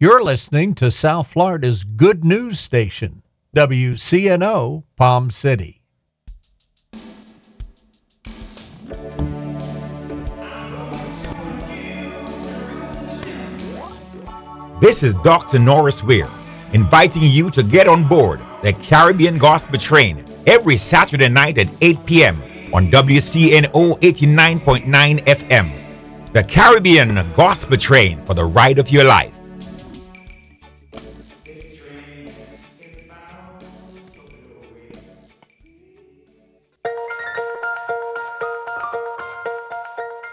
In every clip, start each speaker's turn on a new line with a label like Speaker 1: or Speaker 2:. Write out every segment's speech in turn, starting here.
Speaker 1: You're listening to South Florida's good news station, WCNO Palm City.
Speaker 2: This is Dr. Norris Weir, inviting you to get on board the Caribbean Gospel Train every Saturday night at 8 p.m. on WCNO 89.9 FM. The Caribbean Gospel Train for the ride of your life.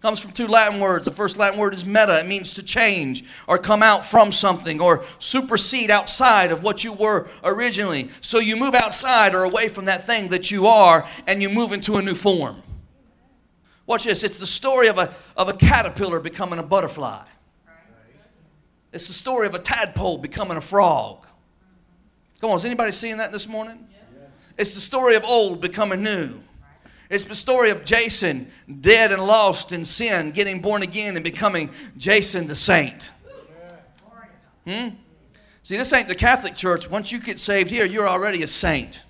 Speaker 3: Comes from two Latin words. The first Latin word is meta. It means to change or come out from something or supersede outside of what you were originally. So you move outside or away from that thing that you are and you move into a new form. Watch this. It's the story of a, of a caterpillar becoming a butterfly. It's the story of a tadpole becoming a frog. Come on, is anybody seeing that this morning? It's the story of old becoming new. It's the story of Jason, dead and lost in sin, getting born again and becoming Jason the saint. Hmm? See, this ain't the Catholic Church. Once you get saved here, you're already a saint.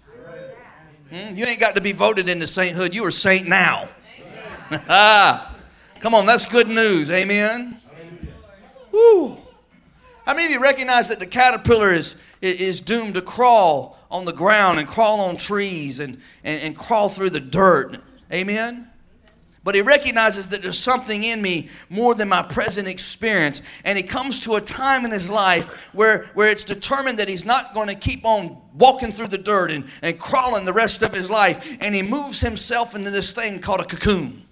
Speaker 3: Hmm? You ain't got to be voted into sainthood. You are saint now. Come on, that's good news. Amen. Woo. How many of you recognize that the caterpillar is, is doomed to crawl on the ground and crawl on trees and, and, and crawl through the dirt? Amen? But he recognizes that there's something in me more than my present experience. And he comes to a time in his life where, where it's determined that he's not going to keep on walking through the dirt and, and crawling the rest of his life. And he moves himself into this thing called a cocoon.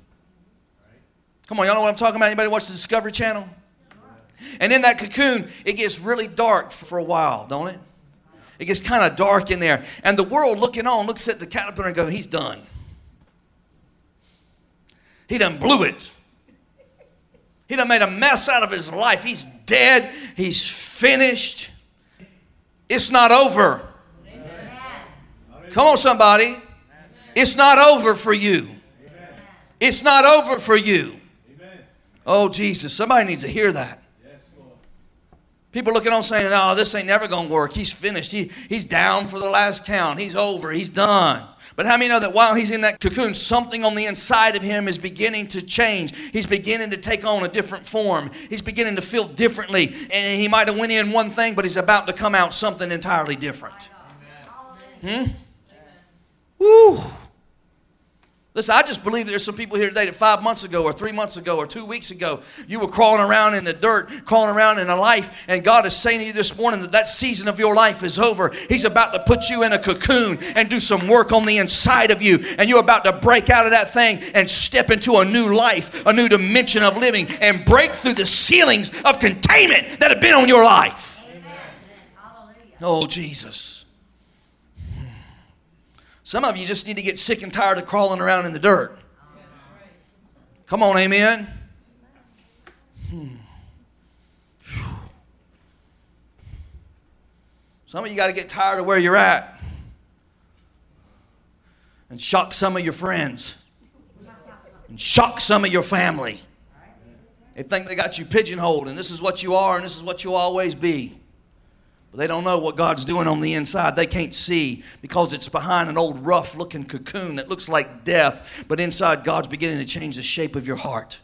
Speaker 3: Come on, y'all know what I'm talking about? Anybody watch the Discovery Channel? And in that cocoon, it gets really dark for a while, don't it? It gets kind of dark in there. And the world looking on looks at the caterpillar and goes, he's done. He done blew it. He done made a mess out of his life. He's dead. He's finished. It's not over. Come on, somebody. It's not over for you. It's not over for you. Oh, Jesus. Somebody needs to hear that. People looking on saying, oh, this ain't never going to work. He's finished. He, he's down for the last count. He's over. He's done. But how many know that while he's in that cocoon, something on the inside of him is beginning to change? He's beginning to take on a different form. He's beginning to feel differently. And he might have went in one thing, but he's about to come out something entirely different. Hmm? Woo! Listen, I just believe there's some people here today that five months ago, or three months ago, or two weeks ago, you were crawling around in the dirt, crawling around in a life, and God is saying to you this morning that that season of your life is over. He's about to put you in a cocoon and do some work on the inside of you, and you're about to break out of that thing and step into a new life, a new dimension of living, and break through the ceilings of containment that have been on your life. Oh, Jesus. Some of you just need to get sick and tired of crawling around in the dirt. Come on, amen. Hmm. Some of you got to get tired of where you're at and shock some of your friends and shock some of your family. They think they got you pigeonholed and this is what you are and this is what you'll always be. But they don't know what God's doing on the inside. They can't see because it's behind an old rough looking cocoon that looks like death. But inside, God's beginning to change the shape of your heart.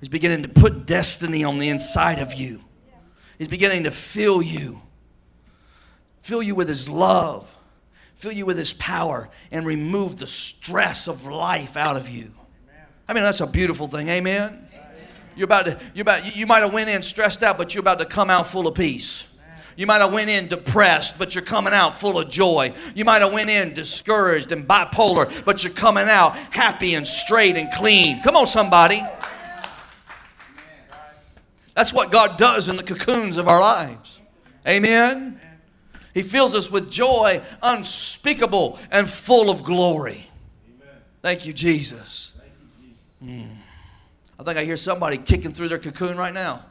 Speaker 3: He's beginning to put destiny on the inside of you. He's beginning to fill you, fill you with His love, fill you with His power, and remove the stress of life out of you. I mean, that's a beautiful thing. Amen. You're about to, you're about, you might have went in stressed out, but you're about to come out full of peace. You might have went in depressed, but you're coming out full of joy. You might have went in discouraged and bipolar, but you're coming out happy and straight and clean. Come on, somebody. That's what God does in the cocoons of our lives. Amen. He fills us with joy unspeakable and full of glory. Thank you, Jesus. Mm. I think I hear somebody kicking through their cocoon right now.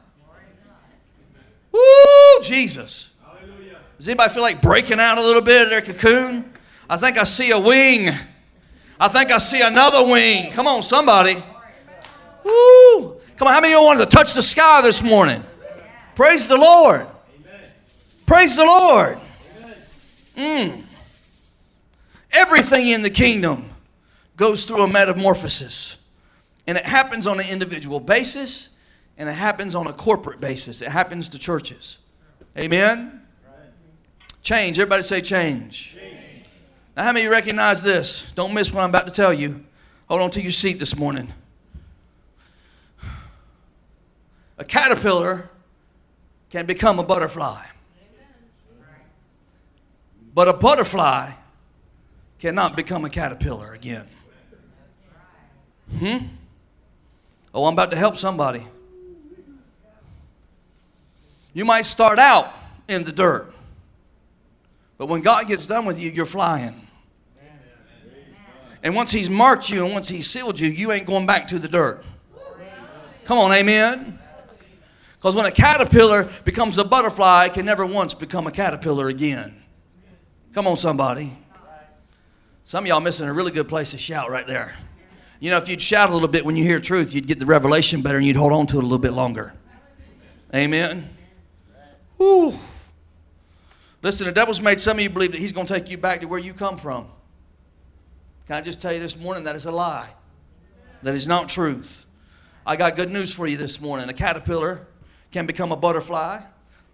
Speaker 3: Woo, Jesus. Does anybody feel like breaking out a little bit of their cocoon? I think I see a wing. I think I see another wing. Come on, somebody. Woo. Come on, how many of you wanted to touch the sky this morning? Praise the Lord. Praise the Lord. Mm. Everything in the kingdom goes through a metamorphosis. And it happens on an individual basis and it happens on a corporate basis. It happens to churches. Amen? Change. Everybody say change. change. Now, how many recognize this? Don't miss what I'm about to tell you. Hold on to your seat this morning. A caterpillar can become a butterfly. But a butterfly cannot become a caterpillar again. Hmm? Oh, I'm about to help somebody. You might start out in the dirt, but when God gets done with you, you're flying. And once He's marked you and once He's sealed you, you ain't going back to the dirt. Come on, amen. Because when a caterpillar becomes a butterfly, it can never once become a caterpillar again. Come on, somebody. Some of y'all missing a really good place to shout right there. You know, if you'd shout a little bit when you hear truth, you'd get the revelation better and you'd hold on to it a little bit longer. Amen. Whew. Listen, the devil's made some of you believe that he's going to take you back to where you come from. Can I just tell you this morning that is a lie? That is not truth. I got good news for you this morning. A caterpillar can become a butterfly,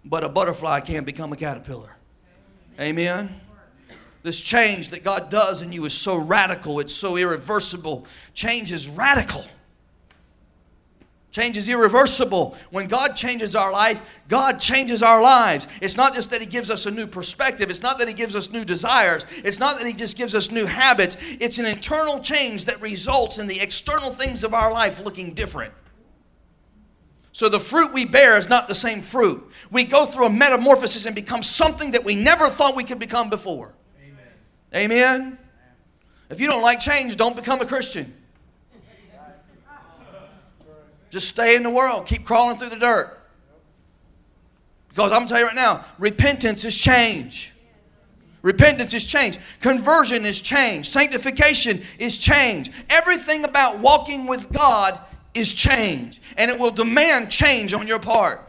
Speaker 3: but a butterfly can't become a caterpillar. Amen. This change that God does in you is so radical, it's so irreversible. Change is radical. Change is irreversible. When God changes our life, God changes our lives. It's not just that He gives us a new perspective, it's not that He gives us new desires, it's not that He just gives us new habits. It's an internal change that results in the external things of our life looking different. So the fruit we bear is not the same fruit. We go through a metamorphosis and become something that we never thought we could become before. Amen. Amen. If you don't like change, don't become a Christian. Just stay in the world. Keep crawling through the dirt. Because I'm to tell you right now, repentance is change. Repentance is change. Conversion is change. Sanctification is change. Everything about walking with God is change. And it will demand change on your part.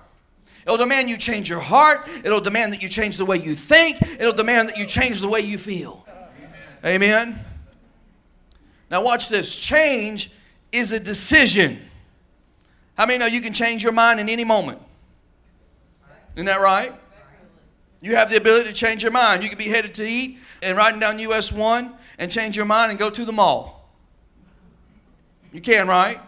Speaker 3: It'll demand you change your heart. It'll demand that you change the way you think. It'll demand that you change the way you feel. Amen. Now, watch this. Change is a decision. How many know you can change your mind in any moment? Isn't that right? You have the ability to change your mind. You could be headed to eat and riding down US 1 and change your mind and go to the mall. You can, right?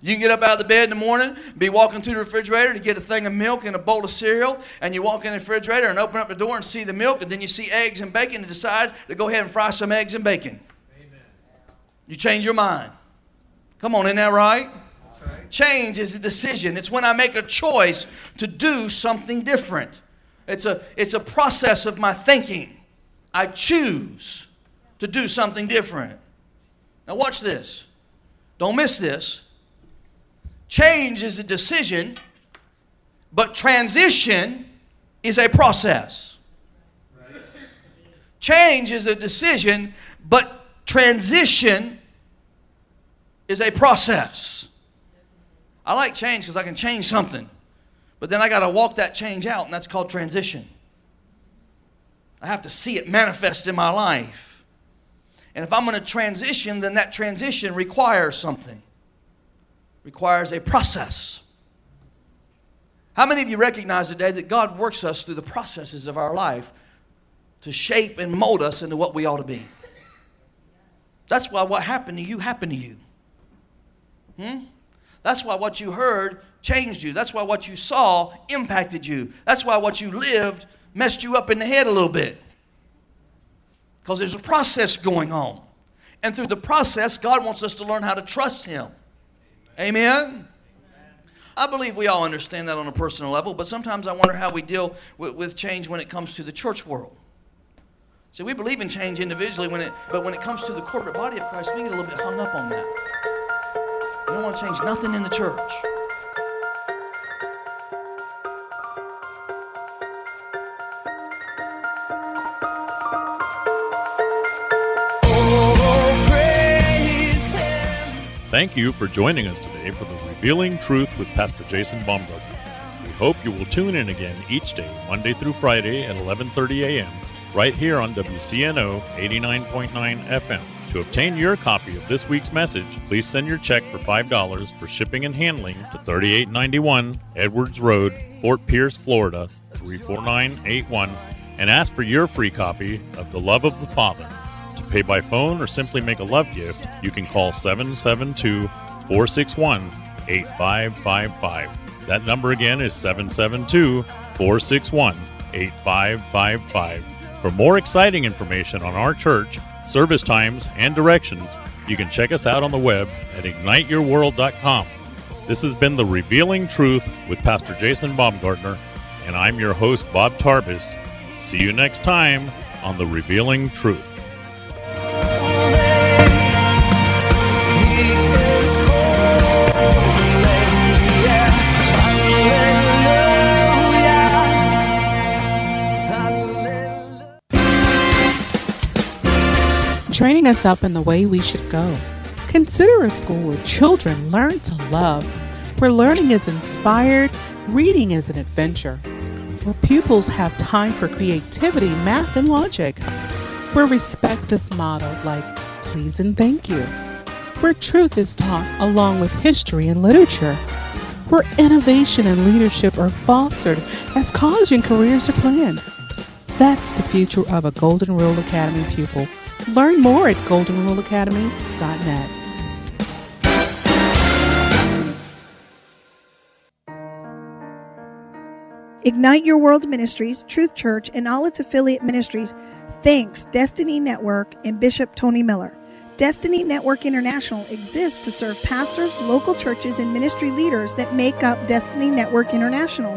Speaker 3: You can get up out of the bed in the morning, be walking to the refrigerator to get a thing of milk and a bowl of cereal, and you walk in the refrigerator and open up the door and see the milk, and then you see eggs and bacon and decide to go ahead and fry some eggs and bacon. Amen. You change your mind. Come on, isn't that right? Change is a decision. It's when I make a choice to do something different. It's a, it's a process of my thinking. I choose to do something different. Now, watch this. Don't miss this. Change is a decision, but transition is a process. Change is a decision, but transition is a process. I like change because I can change something, but then I got to walk that change out, and that's called transition. I have to see it manifest in my life. And if I'm going to transition, then that transition requires something requires a process. How many of you recognize today that God works us through the processes of our life to shape and mold us into what we ought to be? That's why what happened to you happened to you. Hmm? That's why what you heard changed you. That's why what you saw impacted you. That's why what you lived messed you up in the head a little bit. Because there's a process going on. And through the process, God wants us to learn how to trust Him. Amen? I believe we all understand that on a personal level, but sometimes I wonder how we deal with, with change when it comes to the church world. See, we believe in change individually, when it, but when it comes to the corporate body of Christ, we get a little bit hung up on that. We don't want to change nothing in the church.
Speaker 4: Thank you for joining us today for the Revealing Truth with Pastor Jason Baumgartner. We hope you will tune in again each day, Monday through Friday at 11:30 a.m. right here on WCNO 89.9 FM. To obtain your copy of this week's message, please send your check for $5 for shipping and handling to 3891 Edwards Road, Fort Pierce, Florida 34981 and ask for your free copy of The Love of the Father To pay by phone, or simply make a love gift, you can call 772 461 8555. That number again is 772 461 8555. For more exciting information on our church, service times, and directions, you can check us out on the web at igniteyourworld.com. This has been The Revealing Truth with Pastor Jason Baumgartner, and I'm your host, Bob Tarbis. See you next time on The Revealing Truth.
Speaker 5: Us up in the way we should go. Consider a school where children learn to love, where learning is inspired, reading is an adventure, where pupils have time for creativity, math, and logic, where respect is modeled like please and thank you, where truth is taught along with history and literature, where innovation and leadership are fostered as college and careers are planned. That's the future of a Golden Rule Academy pupil Learn more at goldenruleacademy.net.
Speaker 6: Ignite Your World Ministries, Truth Church, and all its affiliate ministries thanks Destiny Network and Bishop Tony Miller. Destiny Network International exists to serve pastors, local churches, and ministry leaders that make up Destiny Network International.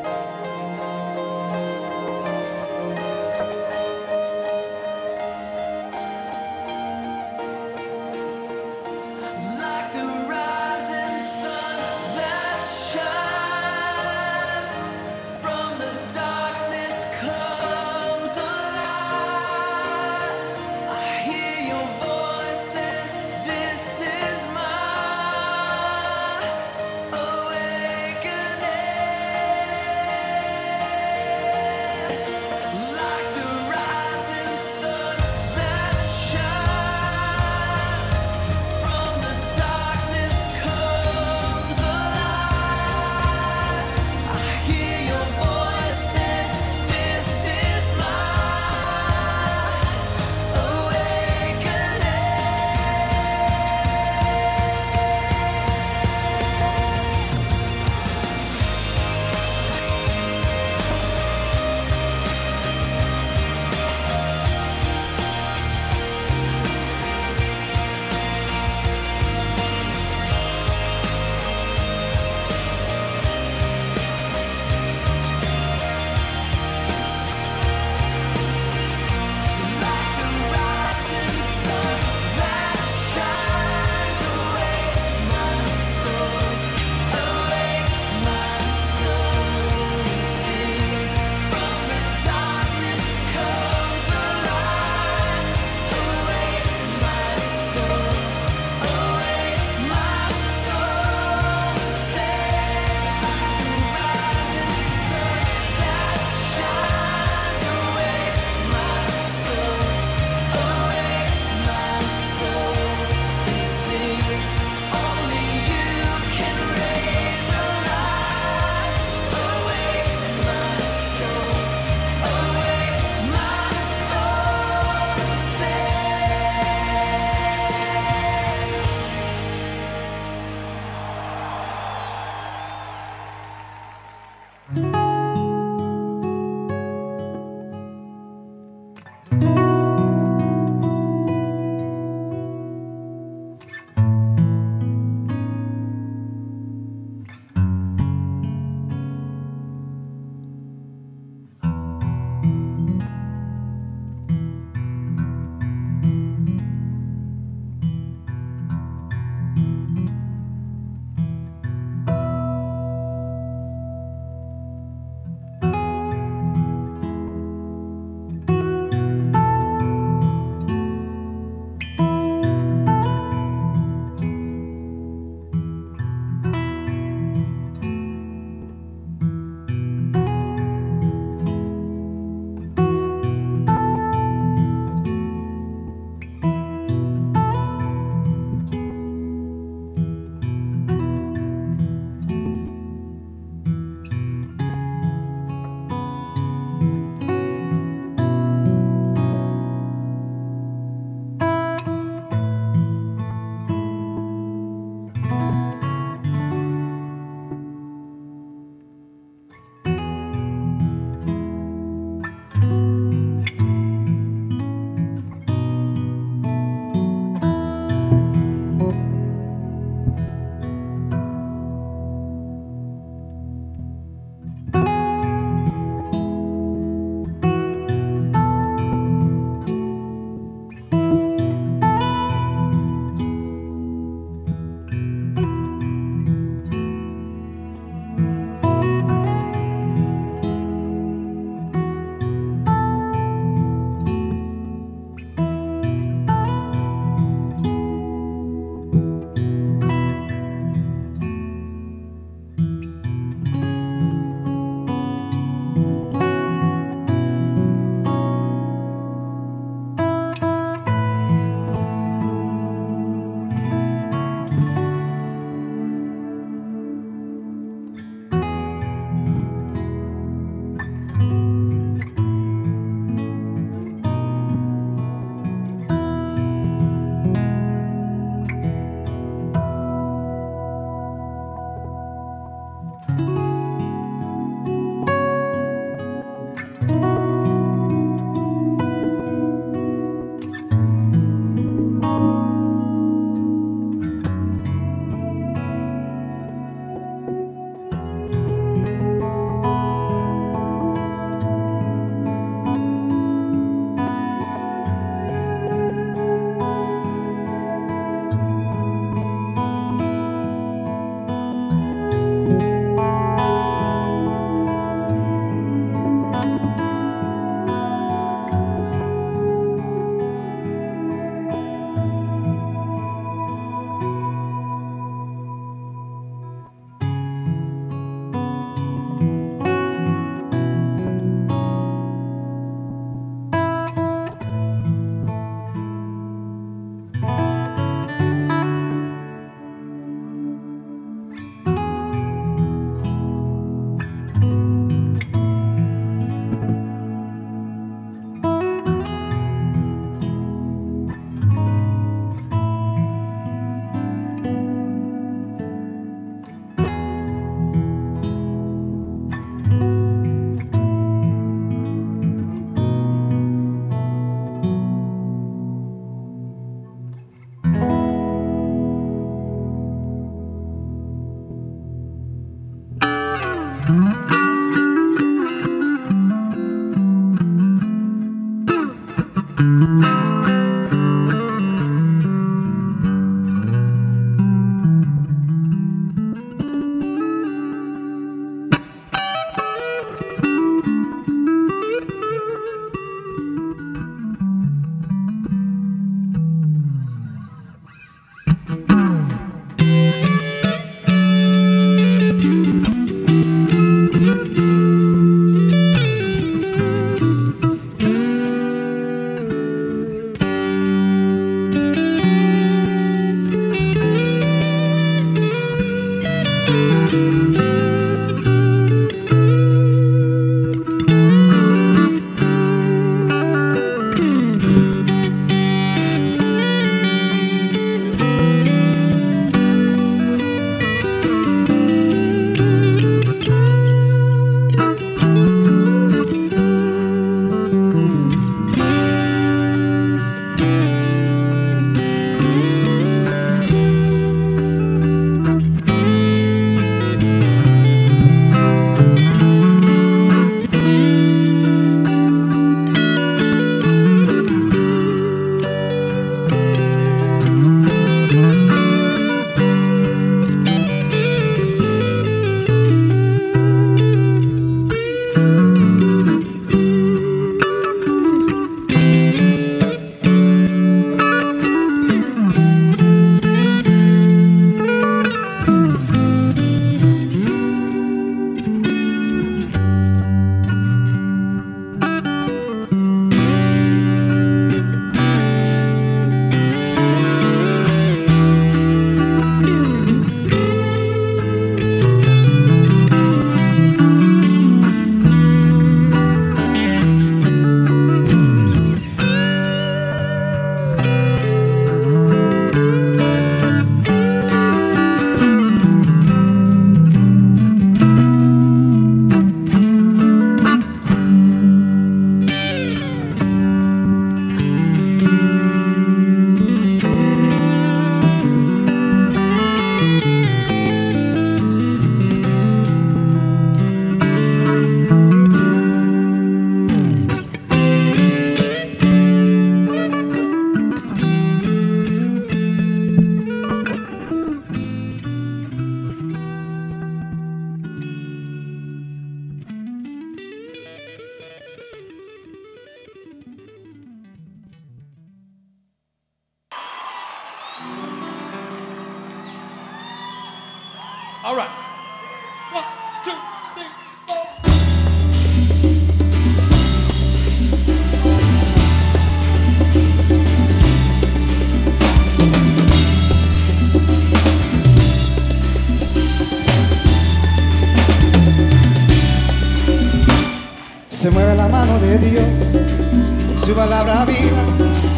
Speaker 7: su palabra viva.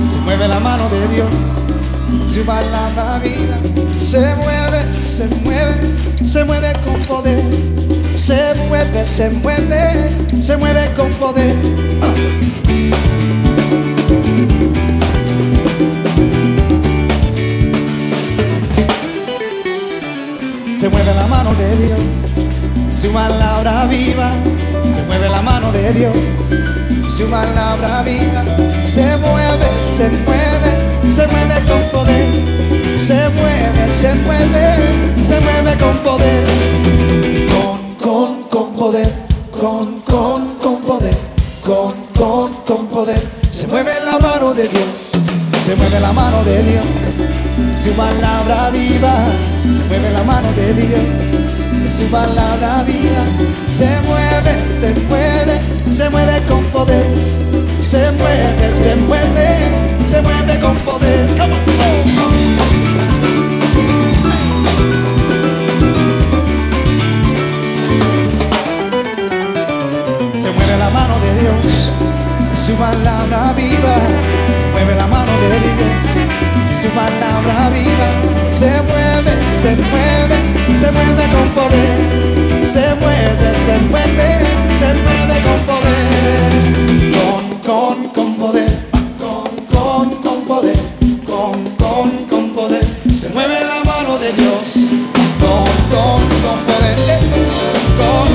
Speaker 7: Se mueve la mano de Dios, su palabra viva. Se mueve, se mueve, se mueve con poder. Se mueve, se mueve, se mueve con poder. Se mueve la mano de Dios, su palabra viva. Se mueve la mano de Dios, su palabra viva. Se mueve, se mueve, se mueve con poder. Se mueve, se mueve, se mueve con poder. Con, con, con poder. Con, con, con poder. Con, con, con poder. Se mueve la mano de Dios. Se mueve la mano de Dios. Su palabra viva. Se mueve la mano de Dios. Su palabra viva. Se mueve, se mueve, se mueve con poder. Se mueve, se mueve, se mueve con poder. Come on. Se mueve la mano de Dios, su palabra viva. Mueve la mano de Dios, su palabra viva. Se mueve, se mueve, se mueve con poder. Se mueve, se mueve, se mueve con poder. Con, con, con poder. Con, con, con poder. Con, con, con poder. Se mueve la mano de Dios. Con, con, con poder. Eh, Con,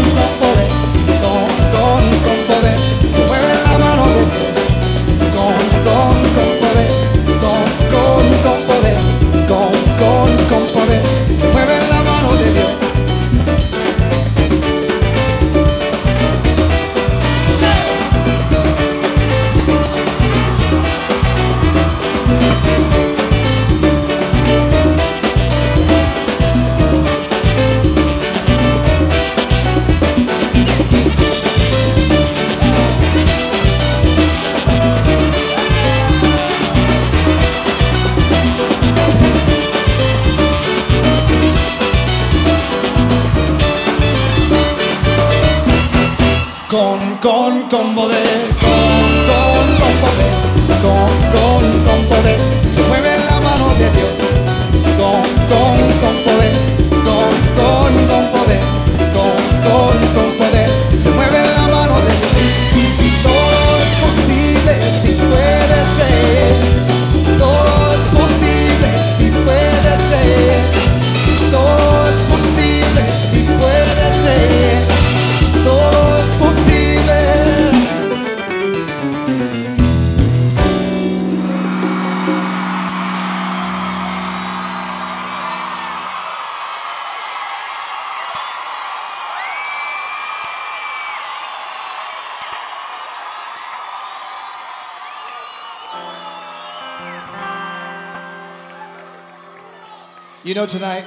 Speaker 7: You know, tonight,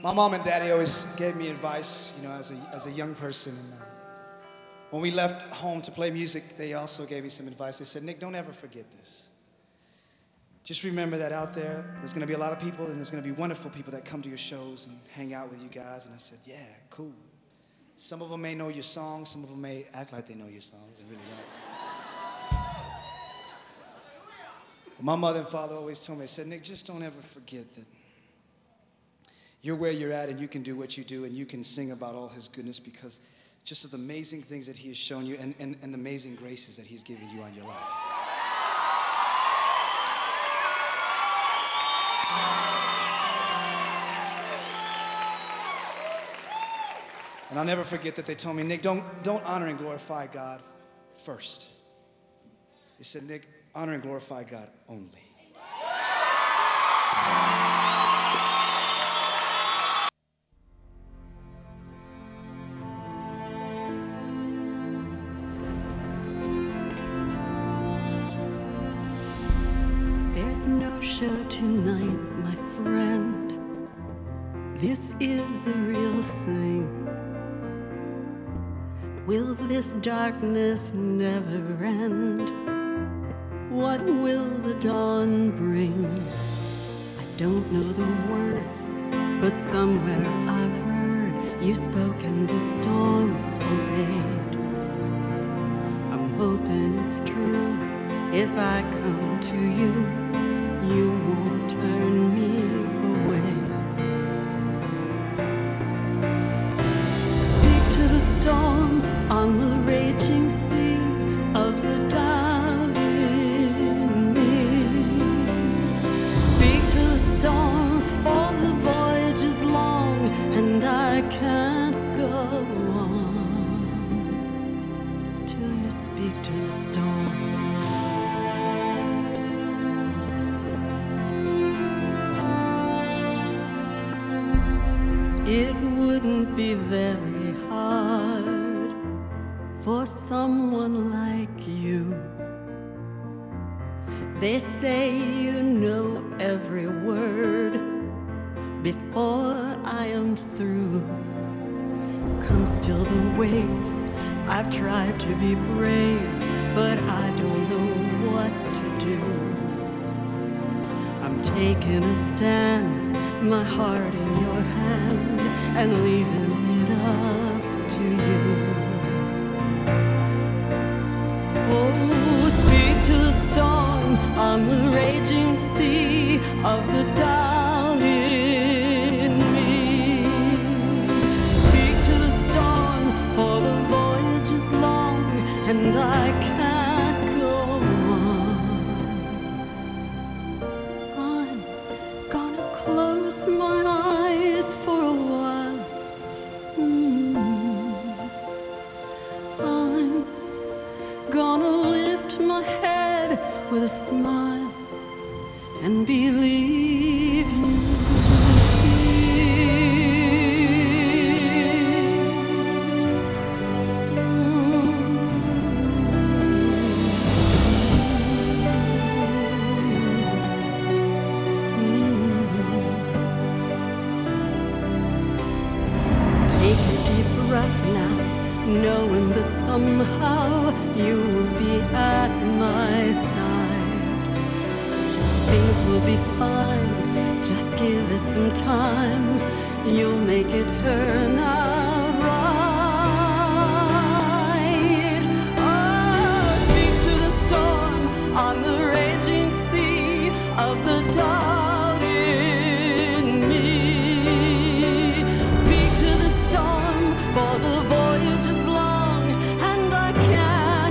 Speaker 7: my mom and daddy always gave me advice, you know, as a, as a young person. Uh, when we left home to play music, they also gave me some advice. They said, Nick, don't ever forget this. Just remember that out there, there's to be a lot of people, and there's to be wonderful people that come to your shows and hang out with you guys. And I said, yeah, cool. Some of them may know your songs, some of them may act like they know your songs and really don't. My mother and father always told me, they said, Nick, just don't ever forget that you're where you're at and you can do what you do and you can sing about all his goodness because just of the amazing things that he has shown you and, and, and the amazing graces that he's given you on your life. And I'll never forget that they told me, Nick, don't, don't honor and glorify God first. They said, Nick, honor and glorify God only.
Speaker 8: There's no show tonight, my friend. This is the real thing. Will this darkness never end? What will the dawn bring? I don't know the words, but somewhere I've heard you spoke and the storm obeyed. I'm hoping it's true. If I come to you, you won't turn me before I am through. Come still the waves. I've tried to be brave, but I don't know what to do. I'm taking a stand, my heart in your hand, and leaving it up to you. Oh, speak to the storm on the raging sea of the doubt and believe